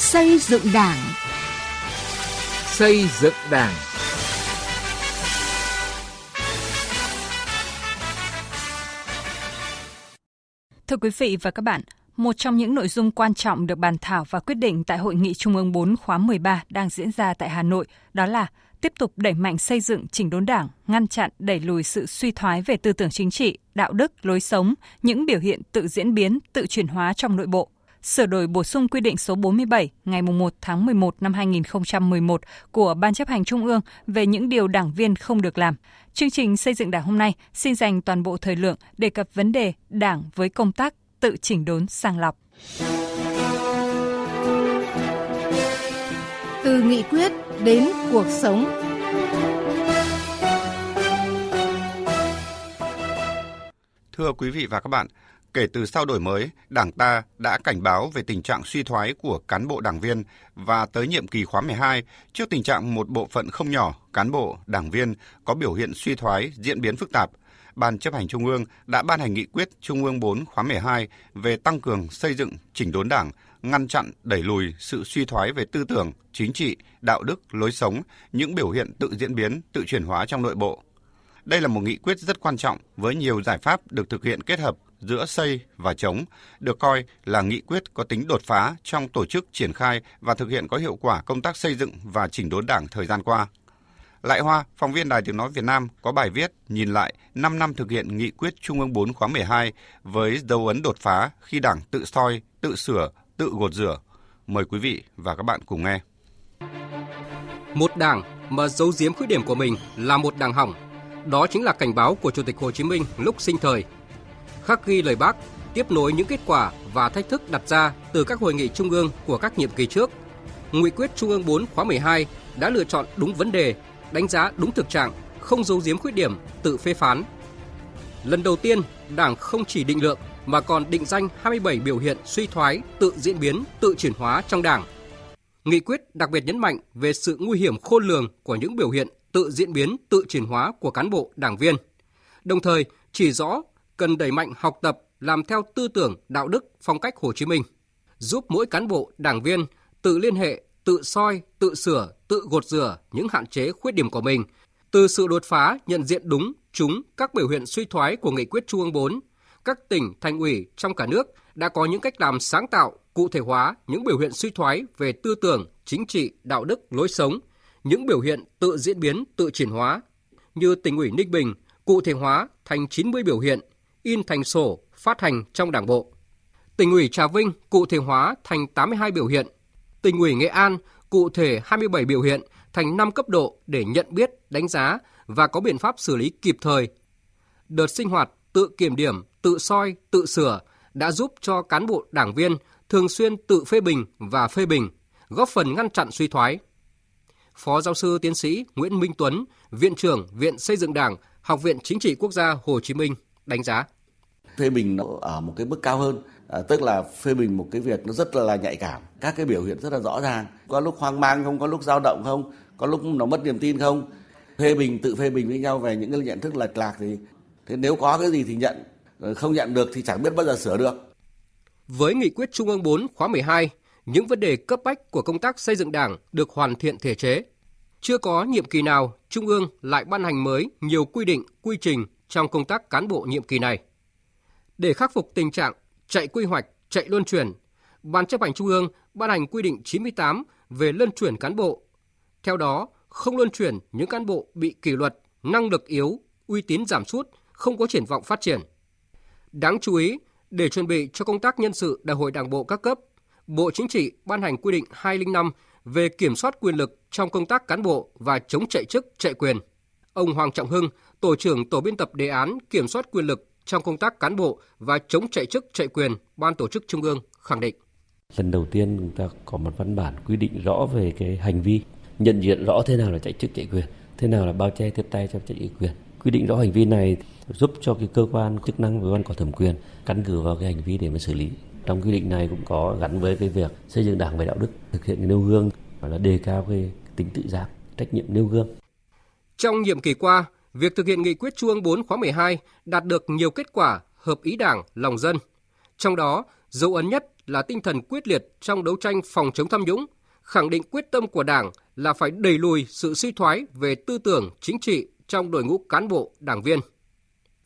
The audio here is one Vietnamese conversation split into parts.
Xây dựng Đảng. Xây dựng Đảng. Thưa quý vị và các bạn, một trong những nội dung quan trọng được bàn thảo và quyết định tại Hội nghị Trung ương 4 khóa 13 đang diễn ra tại Hà Nội đó là tiếp tục đẩy mạnh xây dựng chỉnh đốn đảng, ngăn chặn đẩy lùi sự suy thoái về tư tưởng chính trị, đạo đức, lối sống, những biểu hiện tự diễn biến, tự chuyển hóa trong nội bộ. Sửa đổi bổ sung quy định số 47 ngày 1 tháng 11 năm 2011 của Ban chấp hành Trung ương về những điều đảng viên không được làm. Chương trình xây dựng đảng hôm nay xin dành toàn bộ thời lượng đề cập vấn đề đảng với công tác tự chỉnh đốn sàng lọc. Từ nghị quyết đến cuộc sống. Thưa quý vị và các bạn, kể từ sau đổi mới, Đảng ta đã cảnh báo về tình trạng suy thoái của cán bộ đảng viên và tới nhiệm kỳ khóa 12 trước tình trạng một bộ phận không nhỏ cán bộ, đảng viên có biểu hiện suy thoái, diễn biến phức tạp. Ban chấp hành Trung ương đã ban hành nghị quyết Trung ương 4 khóa 12 về tăng cường xây dựng chỉnh đốn đảng, ngăn chặn đẩy lùi sự suy thoái về tư tưởng, chính trị, đạo đức, lối sống, những biểu hiện tự diễn biến, tự chuyển hóa trong nội bộ. Đây là một nghị quyết rất quan trọng với nhiều giải pháp được thực hiện kết hợp giữa xây và chống, được coi là nghị quyết có tính đột phá trong tổ chức triển khai và thực hiện có hiệu quả công tác xây dựng và chỉnh đốn đảng thời gian qua. Lại Hoa, phóng viên Đài Tiếng Nói Việt Nam có bài viết nhìn lại 5 năm thực hiện nghị quyết Trung ương 4 khóa 12 với dấu ấn đột phá khi đảng tự soi, tự sửa, tự gột rửa. Mời quý vị và các bạn cùng nghe. Một đảng mà giấu giếm khuyết điểm của mình là một đảng hỏng. Đó chính là cảnh báo của Chủ tịch Hồ Chí Minh lúc sinh thời. Khắc ghi lời bác, tiếp nối những kết quả và thách thức đặt ra từ các hội nghị trung ương của các nhiệm kỳ trước. Nghị quyết Trung ương 4 khóa 12 đã lựa chọn đúng vấn đề, đánh giá đúng thực trạng, không giấu giếm khuyết điểm, tự phê phán. Lần đầu tiên, Đảng không chỉ định lượng mà còn định danh 27 biểu hiện suy thoái, tự diễn biến, tự chuyển hóa trong Đảng. Nghị quyết đặc biệt nhấn mạnh về sự nguy hiểm khôn lường của những biểu hiện tự diễn biến, tự chuyển hóa của cán bộ, đảng viên. Đồng thời, chỉ rõ cần đẩy mạnh học tập, làm theo tư tưởng, đạo đức, phong cách Hồ Chí Minh, giúp mỗi cán bộ, đảng viên tự liên hệ, tự soi, tự sửa, tự gột rửa những hạn chế khuyết điểm của mình, từ sự đột phá nhận diện đúng, chúng các biểu hiện suy thoái của nghị quyết Trung ương 4 các tỉnh, thành ủy trong cả nước đã có những cách làm sáng tạo, cụ thể hóa những biểu hiện suy thoái về tư tưởng, chính trị, đạo đức, lối sống, những biểu hiện tự diễn biến, tự chuyển hóa, như tỉnh ủy Ninh Bình cụ thể hóa thành 90 biểu hiện, in thành sổ, phát hành trong đảng bộ. Tỉnh ủy Trà Vinh cụ thể hóa thành 82 biểu hiện. Tỉnh ủy Nghệ An cụ thể 27 biểu hiện thành 5 cấp độ để nhận biết, đánh giá và có biện pháp xử lý kịp thời. Đợt sinh hoạt tự kiểm điểm, tự soi, tự sửa đã giúp cho cán bộ đảng viên thường xuyên tự phê bình và phê bình, góp phần ngăn chặn suy thoái. Phó giáo sư tiến sĩ Nguyễn Minh Tuấn, Viện trưởng Viện Xây dựng Đảng, Học viện Chính trị Quốc gia Hồ Chí Minh đánh giá. Phê bình nó ở một cái mức cao hơn, à, tức là phê bình một cái việc nó rất là nhạy cảm, các cái biểu hiện rất là rõ ràng, có lúc hoang mang không, có lúc dao động không, có lúc nó mất niềm tin không. Phê bình tự phê bình với nhau về những cái nhận thức lệch lạc thì thế nếu có cái gì thì nhận không nhận được thì chẳng biết bao giờ sửa được. Với nghị quyết Trung ương 4 khóa 12, những vấn đề cấp bách của công tác xây dựng Đảng được hoàn thiện thể chế. Chưa có nhiệm kỳ nào Trung ương lại ban hành mới nhiều quy định, quy trình trong công tác cán bộ nhiệm kỳ này. Để khắc phục tình trạng chạy quy hoạch, chạy luân chuyển, Ban chấp hành Trung ương ban hành quy định 98 về luân chuyển cán bộ. Theo đó, không luân chuyển những cán bộ bị kỷ luật, năng lực yếu, uy tín giảm sút, không có triển vọng phát triển. Đáng chú ý, để chuẩn bị cho công tác nhân sự đại hội đảng bộ các cấp, Bộ Chính trị ban hành quy định 205 về kiểm soát quyền lực trong công tác cán bộ và chống chạy chức, chạy quyền. Ông Hoàng Trọng Hưng, Tổ trưởng Tổ biên tập đề án kiểm soát quyền lực trong công tác cán bộ và chống chạy chức, chạy quyền, Ban tổ chức Trung ương khẳng định. Lần đầu tiên chúng ta có một văn bản quy định rõ về cái hành vi, nhận diện rõ thế nào là chạy chức, chạy quyền, thế nào là bao che tiếp tay cho chạy quyền. Quy định rõ hành vi này giúp cho cái cơ quan chức năng và quan có thẩm quyền căn cứ vào cái hành vi để mà xử lý. Trong quy định này cũng có gắn với cái việc xây dựng đảng về đạo đức, thực hiện nêu gương và là đề cao cái tính tự giác, trách nhiệm nêu gương. Trong nhiệm kỳ qua, việc thực hiện nghị quyết Trung ương 4 khóa 12 đạt được nhiều kết quả hợp ý Đảng, lòng dân. Trong đó, dấu ấn nhất là tinh thần quyết liệt trong đấu tranh phòng chống tham nhũng, khẳng định quyết tâm của Đảng là phải đẩy lùi sự suy thoái về tư tưởng chính trị trong đội ngũ cán bộ, đảng viên.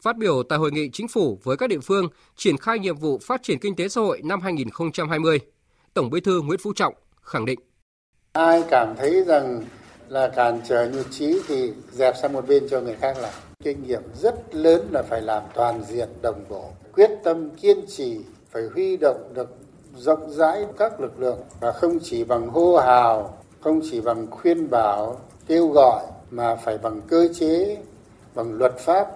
Phát biểu tại hội nghị chính phủ với các địa phương triển khai nhiệm vụ phát triển kinh tế xã hội năm 2020, Tổng Bí thư Nguyễn Phú Trọng khẳng định: Ai cảm thấy rằng là cản trở nhụt trí thì dẹp sang một bên cho người khác làm. Kinh nghiệm rất lớn là phải làm toàn diện đồng bộ, quyết tâm kiên trì, phải huy động được rộng rãi các lực lượng và không chỉ bằng hô hào, không chỉ bằng khuyên bảo, kêu gọi mà phải bằng cơ chế, bằng luật pháp,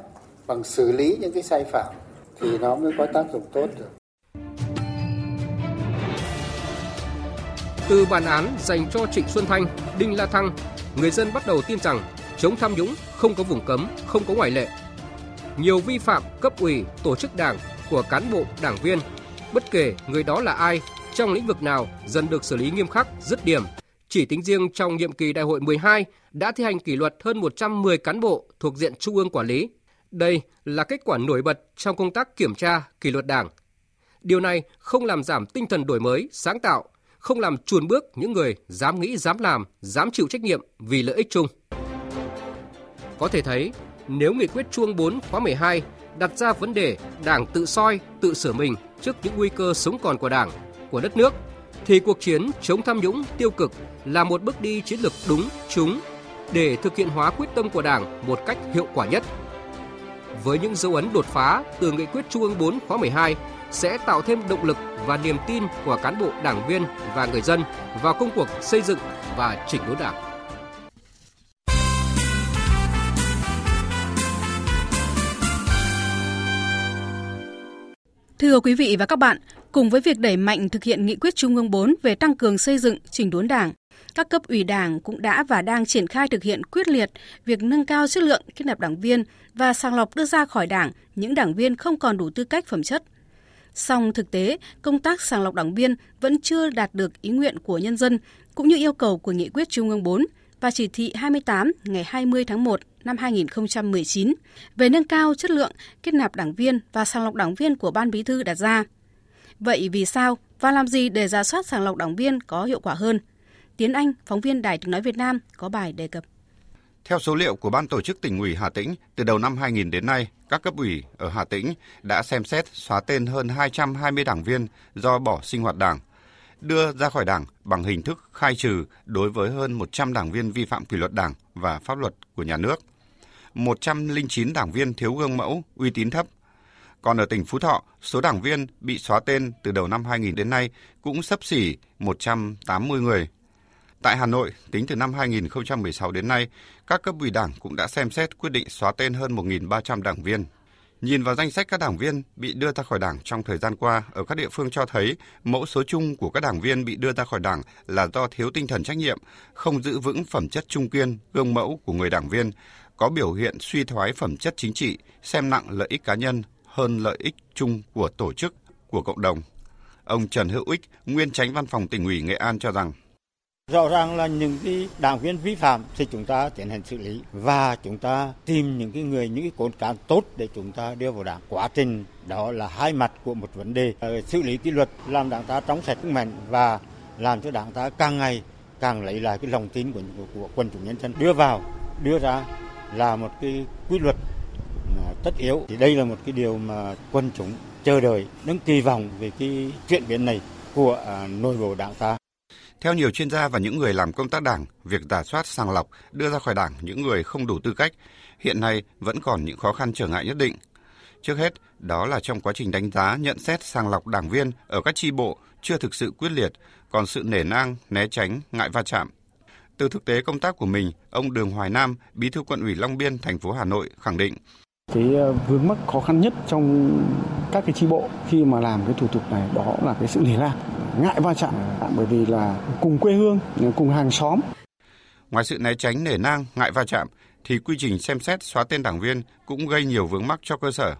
bằng xử lý những cái sai phạm thì nó mới có tác dụng tốt được. Từ bản án dành cho Trịnh Xuân Thanh, Đinh La Thăng, người dân bắt đầu tin rằng chống tham nhũng không có vùng cấm, không có ngoại lệ. Nhiều vi phạm cấp ủy, tổ chức đảng của cán bộ, đảng viên, bất kể người đó là ai, trong lĩnh vực nào dần được xử lý nghiêm khắc, dứt điểm. Chỉ tính riêng trong nhiệm kỳ đại hội 12 đã thi hành kỷ luật hơn 110 cán bộ thuộc diện trung ương quản lý. Đây là kết quả nổi bật trong công tác kiểm tra kỷ luật đảng. Điều này không làm giảm tinh thần đổi mới, sáng tạo, không làm chuồn bước những người dám nghĩ, dám làm, dám chịu trách nhiệm vì lợi ích chung. Có thể thấy, nếu nghị quyết chuông 4 khóa 12 đặt ra vấn đề Đảng tự soi, tự sửa mình trước những nguy cơ sống còn của Đảng, của đất nước, thì cuộc chiến chống tham nhũng tiêu cực là một bước đi chiến lược đúng, trúng để thực hiện hóa quyết tâm của Đảng một cách hiệu quả nhất. Với những dấu ấn đột phá từ nghị quyết Trung ương 4 khóa 12 sẽ tạo thêm động lực và niềm tin của cán bộ đảng viên và người dân vào công cuộc xây dựng và chỉnh đốn đảng. Thưa quý vị và các bạn, cùng với việc đẩy mạnh thực hiện nghị quyết Trung ương 4 về tăng cường xây dựng, chỉnh đốn Đảng, các cấp ủy Đảng cũng đã và đang triển khai thực hiện quyết liệt việc nâng cao chất lượng kết nạp đảng viên và sàng lọc đưa ra khỏi Đảng những đảng viên không còn đủ tư cách phẩm chất – Song thực tế, công tác sàng lọc đảng viên vẫn chưa đạt được ý nguyện của nhân dân cũng như yêu cầu của Nghị quyết Trung ương 4 và chỉ thị 28 ngày 20 tháng 1 năm 2019 về nâng cao chất lượng kết nạp đảng viên và sàng lọc đảng viên của Ban Bí thư đặt ra. Vậy vì sao và làm gì để ra soát sàng lọc đảng viên có hiệu quả hơn? Tiến Anh, phóng viên Đài tiếng nói Việt Nam có bài đề cập. Theo số liệu của Ban tổ chức tỉnh ủy Hà Tĩnh, từ đầu năm 2000 đến nay, các cấp ủy ở Hà Tĩnh đã xem xét xóa tên hơn 220 đảng viên do bỏ sinh hoạt đảng, đưa ra khỏi đảng bằng hình thức khai trừ đối với hơn 100 đảng viên vi phạm kỷ luật đảng và pháp luật của nhà nước. 109 đảng viên thiếu gương mẫu, uy tín thấp. Còn ở tỉnh Phú Thọ, số đảng viên bị xóa tên từ đầu năm 2000 đến nay cũng sấp xỉ 180 người. Tại Hà Nội, tính từ năm 2016 đến nay, các cấp ủy đảng cũng đã xem xét quyết định xóa tên hơn 1.300 đảng viên. Nhìn vào danh sách các đảng viên bị đưa ra khỏi đảng trong thời gian qua ở các địa phương cho thấy mẫu số chung của các đảng viên bị đưa ra khỏi đảng là do thiếu tinh thần trách nhiệm, không giữ vững phẩm chất trung kiên, gương mẫu của người đảng viên, có biểu hiện suy thoái phẩm chất chính trị, xem nặng lợi ích cá nhân hơn lợi ích chung của tổ chức, của cộng đồng. Ông Trần Hữu Ích, nguyên tránh văn phòng tỉnh ủy Nghệ An cho rằng Rõ ràng là những cái đảng viên vi phạm thì chúng ta tiến hành xử lý và chúng ta tìm những cái người những cái cốt cán tốt để chúng ta đưa vào đảng. Quá trình đó là hai mặt của một vấn đề. Ờ, xử lý kỷ luật làm đảng ta trong sạch mạnh và làm cho đảng ta càng ngày càng lấy lại cái lòng tin của, của, của quần chúng nhân dân. Đưa vào đưa ra là một cái quy luật tất yếu. Thì đây là một cái điều mà quân chúng chờ đợi những kỳ vọng về cái chuyển biến này của à, nội bộ đảng ta theo nhiều chuyên gia và những người làm công tác đảng, việc giả soát sàng lọc đưa ra khỏi đảng những người không đủ tư cách hiện nay vẫn còn những khó khăn trở ngại nhất định. Trước hết, đó là trong quá trình đánh giá, nhận xét sàng lọc đảng viên ở các chi bộ chưa thực sự quyết liệt, còn sự nể nang, né tránh, ngại va chạm. Từ thực tế công tác của mình, ông Đường Hoài Nam, Bí thư quận ủy Long Biên, thành phố Hà Nội khẳng định cái ờ, vướng mắc khó khăn nhất trong các cái chi bộ khi mà làm cái thủ tục này đó là cái sự nể nang, ngại va chạm. Bởi vì là cùng quê hương, cùng hàng xóm. Ngoài sự né tránh, nể nang, ngại va chạm thì quy trình xem xét xóa tên đảng viên cũng gây nhiều vướng mắc cho cơ sở.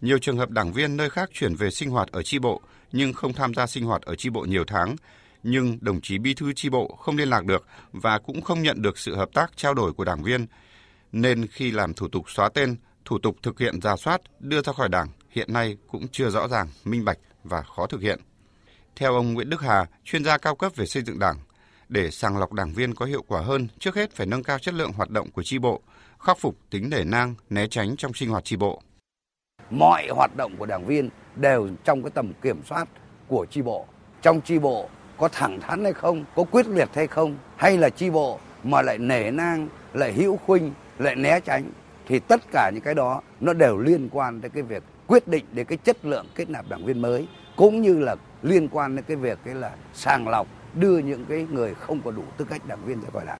Nhiều trường hợp đảng viên nơi khác chuyển về sinh hoạt ở chi bộ nhưng không tham gia sinh hoạt ở chi bộ nhiều tháng, nhưng đồng chí bí thư chi bộ không liên lạc được và cũng không nhận được sự hợp tác trao đổi của đảng viên. Nên khi làm thủ tục xóa tên thủ tục thực hiện ra soát đưa ra khỏi đảng hiện nay cũng chưa rõ ràng, minh bạch và khó thực hiện. Theo ông Nguyễn Đức Hà, chuyên gia cao cấp về xây dựng Đảng, để sàng lọc đảng viên có hiệu quả hơn, trước hết phải nâng cao chất lượng hoạt động của tri bộ, khắc phục tính nể nang, né tránh trong sinh hoạt tri bộ. Mọi hoạt động của đảng viên đều trong cái tầm kiểm soát của tri bộ. Trong tri bộ có thẳng thắn hay không, có quyết liệt hay không, hay là tri bộ mà lại nể nang, lại hữu khuynh, lại né tránh thì tất cả những cái đó nó đều liên quan đến cái việc quyết định đến cái chất lượng kết nạp đảng viên mới cũng như là liên quan đến cái việc cái là sàng lọc đưa những cái người không có đủ tư cách đảng viên ra khỏi đảng.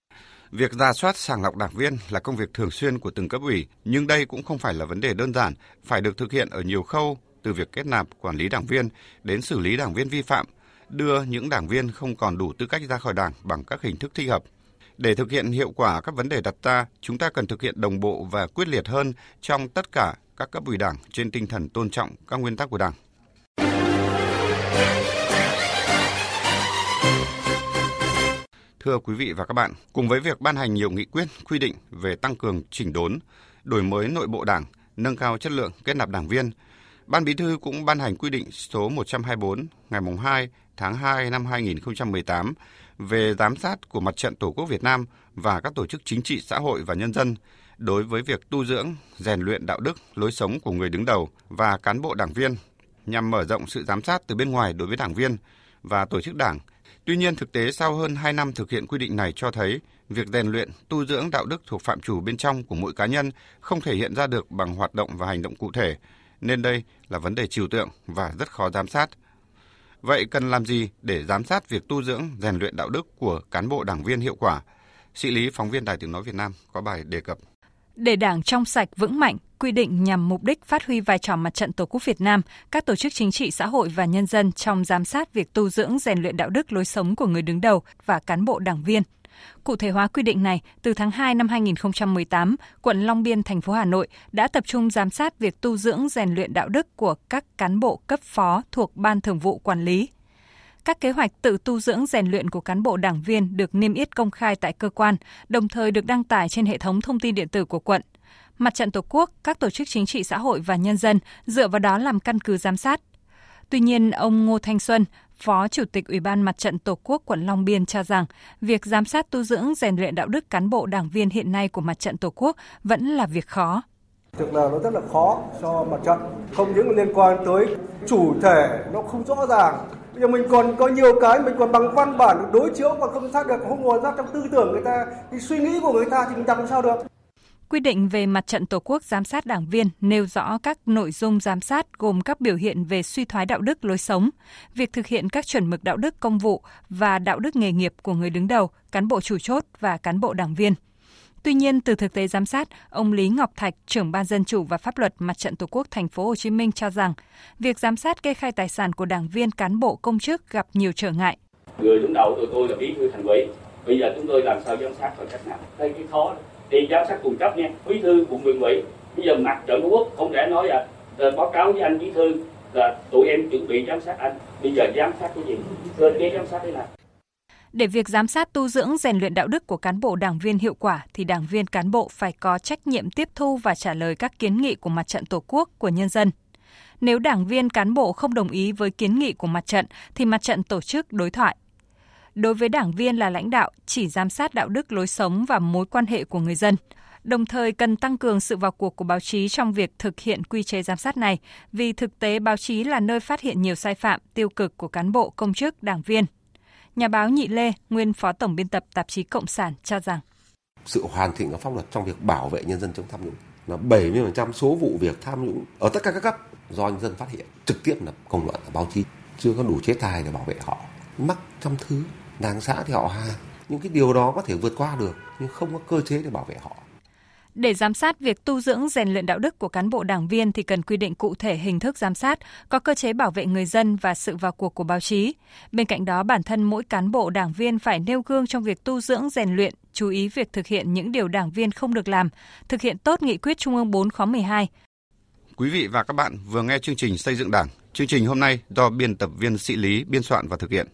Việc ra soát sàng lọc đảng viên là công việc thường xuyên của từng cấp ủy, nhưng đây cũng không phải là vấn đề đơn giản, phải được thực hiện ở nhiều khâu, từ việc kết nạp, quản lý đảng viên đến xử lý đảng viên vi phạm, đưa những đảng viên không còn đủ tư cách ra khỏi đảng bằng các hình thức thích hợp. Để thực hiện hiệu quả các vấn đề đặt ra, chúng ta cần thực hiện đồng bộ và quyết liệt hơn trong tất cả các cấp ủy đảng trên tinh thần tôn trọng các nguyên tắc của đảng. Thưa quý vị và các bạn, cùng với việc ban hành nhiều nghị quyết quy định về tăng cường chỉnh đốn, đổi mới nội bộ đảng, nâng cao chất lượng kết nạp đảng viên, Ban Bí thư cũng ban hành quy định số 124 ngày 2 tháng 2 năm 2018 về giám sát của Mặt trận Tổ quốc Việt Nam và các tổ chức chính trị xã hội và nhân dân đối với việc tu dưỡng, rèn luyện đạo đức, lối sống của người đứng đầu và cán bộ đảng viên nhằm mở rộng sự giám sát từ bên ngoài đối với đảng viên và tổ chức đảng. Tuy nhiên, thực tế sau hơn 2 năm thực hiện quy định này cho thấy việc rèn luyện, tu dưỡng đạo đức thuộc phạm chủ bên trong của mỗi cá nhân không thể hiện ra được bằng hoạt động và hành động cụ thể, nên đây là vấn đề trừu tượng và rất khó giám sát. Vậy cần làm gì để giám sát việc tu dưỡng, rèn luyện đạo đức của cán bộ đảng viên hiệu quả? Sĩ lý phóng viên Đài Tiếng Nói Việt Nam có bài đề cập. Để Đảng trong sạch vững mạnh, quy định nhằm mục đích phát huy vai trò mặt trận Tổ quốc Việt Nam, các tổ chức chính trị xã hội và nhân dân trong giám sát việc tu dưỡng rèn luyện đạo đức lối sống của người đứng đầu và cán bộ đảng viên. Cụ thể hóa quy định này, từ tháng 2 năm 2018, quận Long Biên, thành phố Hà Nội đã tập trung giám sát việc tu dưỡng rèn luyện đạo đức của các cán bộ cấp phó thuộc Ban Thường vụ Quản lý, các kế hoạch tự tu dưỡng rèn luyện của cán bộ đảng viên được niêm yết công khai tại cơ quan, đồng thời được đăng tải trên hệ thống thông tin điện tử của quận. Mặt trận Tổ quốc, các tổ chức chính trị xã hội và nhân dân dựa vào đó làm căn cứ giám sát. Tuy nhiên, ông Ngô Thanh Xuân, Phó Chủ tịch Ủy ban Mặt trận Tổ quốc quận Long Biên cho rằng, việc giám sát tu dưỡng rèn luyện đạo đức cán bộ đảng viên hiện nay của Mặt trận Tổ quốc vẫn là việc khó. Thực là nó rất là khó cho mặt trận, không những liên quan tới chủ thể nó không rõ ràng, bây giờ mình còn có nhiều cái mình còn bằng văn bản đối chiếu mà không xác được không nguồn ra trong tư tưởng người ta cái suy nghĩ của người ta thì mình đặt làm sao được Quy định về mặt trận Tổ quốc giám sát đảng viên nêu rõ các nội dung giám sát gồm các biểu hiện về suy thoái đạo đức lối sống, việc thực hiện các chuẩn mực đạo đức công vụ và đạo đức nghề nghiệp của người đứng đầu, cán bộ chủ chốt và cán bộ đảng viên. Tuy nhiên, từ thực tế giám sát, ông Lý Ngọc Thạch, trưởng ban dân chủ và pháp luật Mặt trận Tổ quốc thành phố Hồ Chí Minh cho rằng, việc giám sát kê khai tài sản của đảng viên cán bộ công chức gặp nhiều trở ngại. Người đứng đầu tụi tôi là bí thư thành ủy. Bây giờ chúng tôi làm sao giám sát bằng cách nào? Đây cái khó đi giám sát cùng cấp nha, bí thư quận huyện ủy. Bây giờ mặt trận Tổ quốc không để nói à, ờ, báo cáo với anh bí thư là tụi em chuẩn bị giám sát anh. Bây giờ giám sát cái gì? Cơ chế giám sát thế nào? Để việc giám sát tu dưỡng rèn luyện đạo đức của cán bộ đảng viên hiệu quả thì đảng viên cán bộ phải có trách nhiệm tiếp thu và trả lời các kiến nghị của mặt trận Tổ quốc của nhân dân. Nếu đảng viên cán bộ không đồng ý với kiến nghị của mặt trận thì mặt trận tổ chức đối thoại. Đối với đảng viên là lãnh đạo chỉ giám sát đạo đức lối sống và mối quan hệ của người dân. Đồng thời cần tăng cường sự vào cuộc của báo chí trong việc thực hiện quy chế giám sát này, vì thực tế báo chí là nơi phát hiện nhiều sai phạm, tiêu cực của cán bộ, công chức, đảng viên. Nhà báo Nhị Lê, nguyên phó tổng biên tập tạp chí Cộng sản cho rằng sự hoàn thiện của pháp luật trong việc bảo vệ nhân dân chống tham nhũng là 70% số vụ việc tham nhũng ở tất cả các cấp do nhân dân phát hiện trực tiếp là công luận là báo chí chưa có đủ chế tài để bảo vệ họ mắc trăm thứ đảng xã thì họ hà những cái điều đó có thể vượt qua được nhưng không có cơ chế để bảo vệ họ để giám sát việc tu dưỡng rèn luyện đạo đức của cán bộ đảng viên thì cần quy định cụ thể hình thức giám sát, có cơ chế bảo vệ người dân và sự vào cuộc của báo chí. Bên cạnh đó, bản thân mỗi cán bộ đảng viên phải nêu gương trong việc tu dưỡng rèn luyện, chú ý việc thực hiện những điều đảng viên không được làm, thực hiện tốt nghị quyết Trung ương 4 khóa 12. Quý vị và các bạn vừa nghe chương trình xây dựng Đảng. Chương trình hôm nay do biên tập viên Sĩ Lý biên soạn và thực hiện.